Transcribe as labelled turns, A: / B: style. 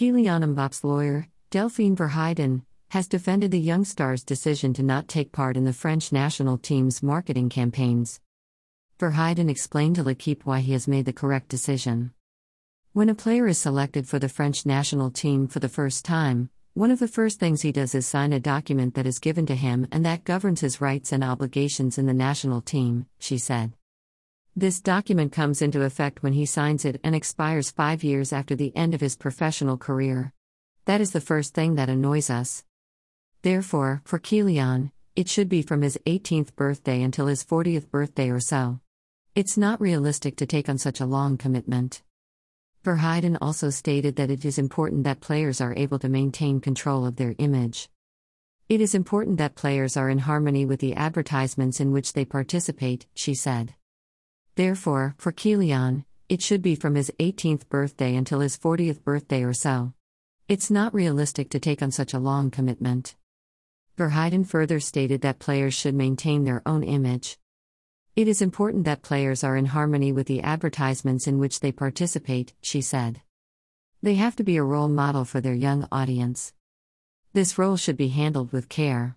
A: Kylian Mbappe's lawyer, Delphine Verheyden, has defended the young star's decision to not take part in the French national team's marketing campaigns. Verheyden explained to L'Equipe why he has made the correct decision. When a player is selected for the French national team for the first time, one of the first things he does is sign a document that is given to him and that governs his rights and obligations in the national team, she said. This document comes into effect when he signs it and expires five years after the end of his professional career. That is the first thing that annoys us. Therefore, for Kylian, it should be from his 18th birthday until his 40th birthday or so. It's not realistic to take on such a long commitment. Verheyden also stated that it is important that players are able to maintain control of their image. It is important that players are in harmony with the advertisements in which they participate, she said. Therefore, for Kylian, it should be from his 18th birthday until his 40th birthday or so. It's not realistic to take on such a long commitment. Verheyden further stated that players should maintain their own image. It is important that players are in harmony with the advertisements in which they participate, she said. They have to be a role model for their young audience. This role should be handled with care.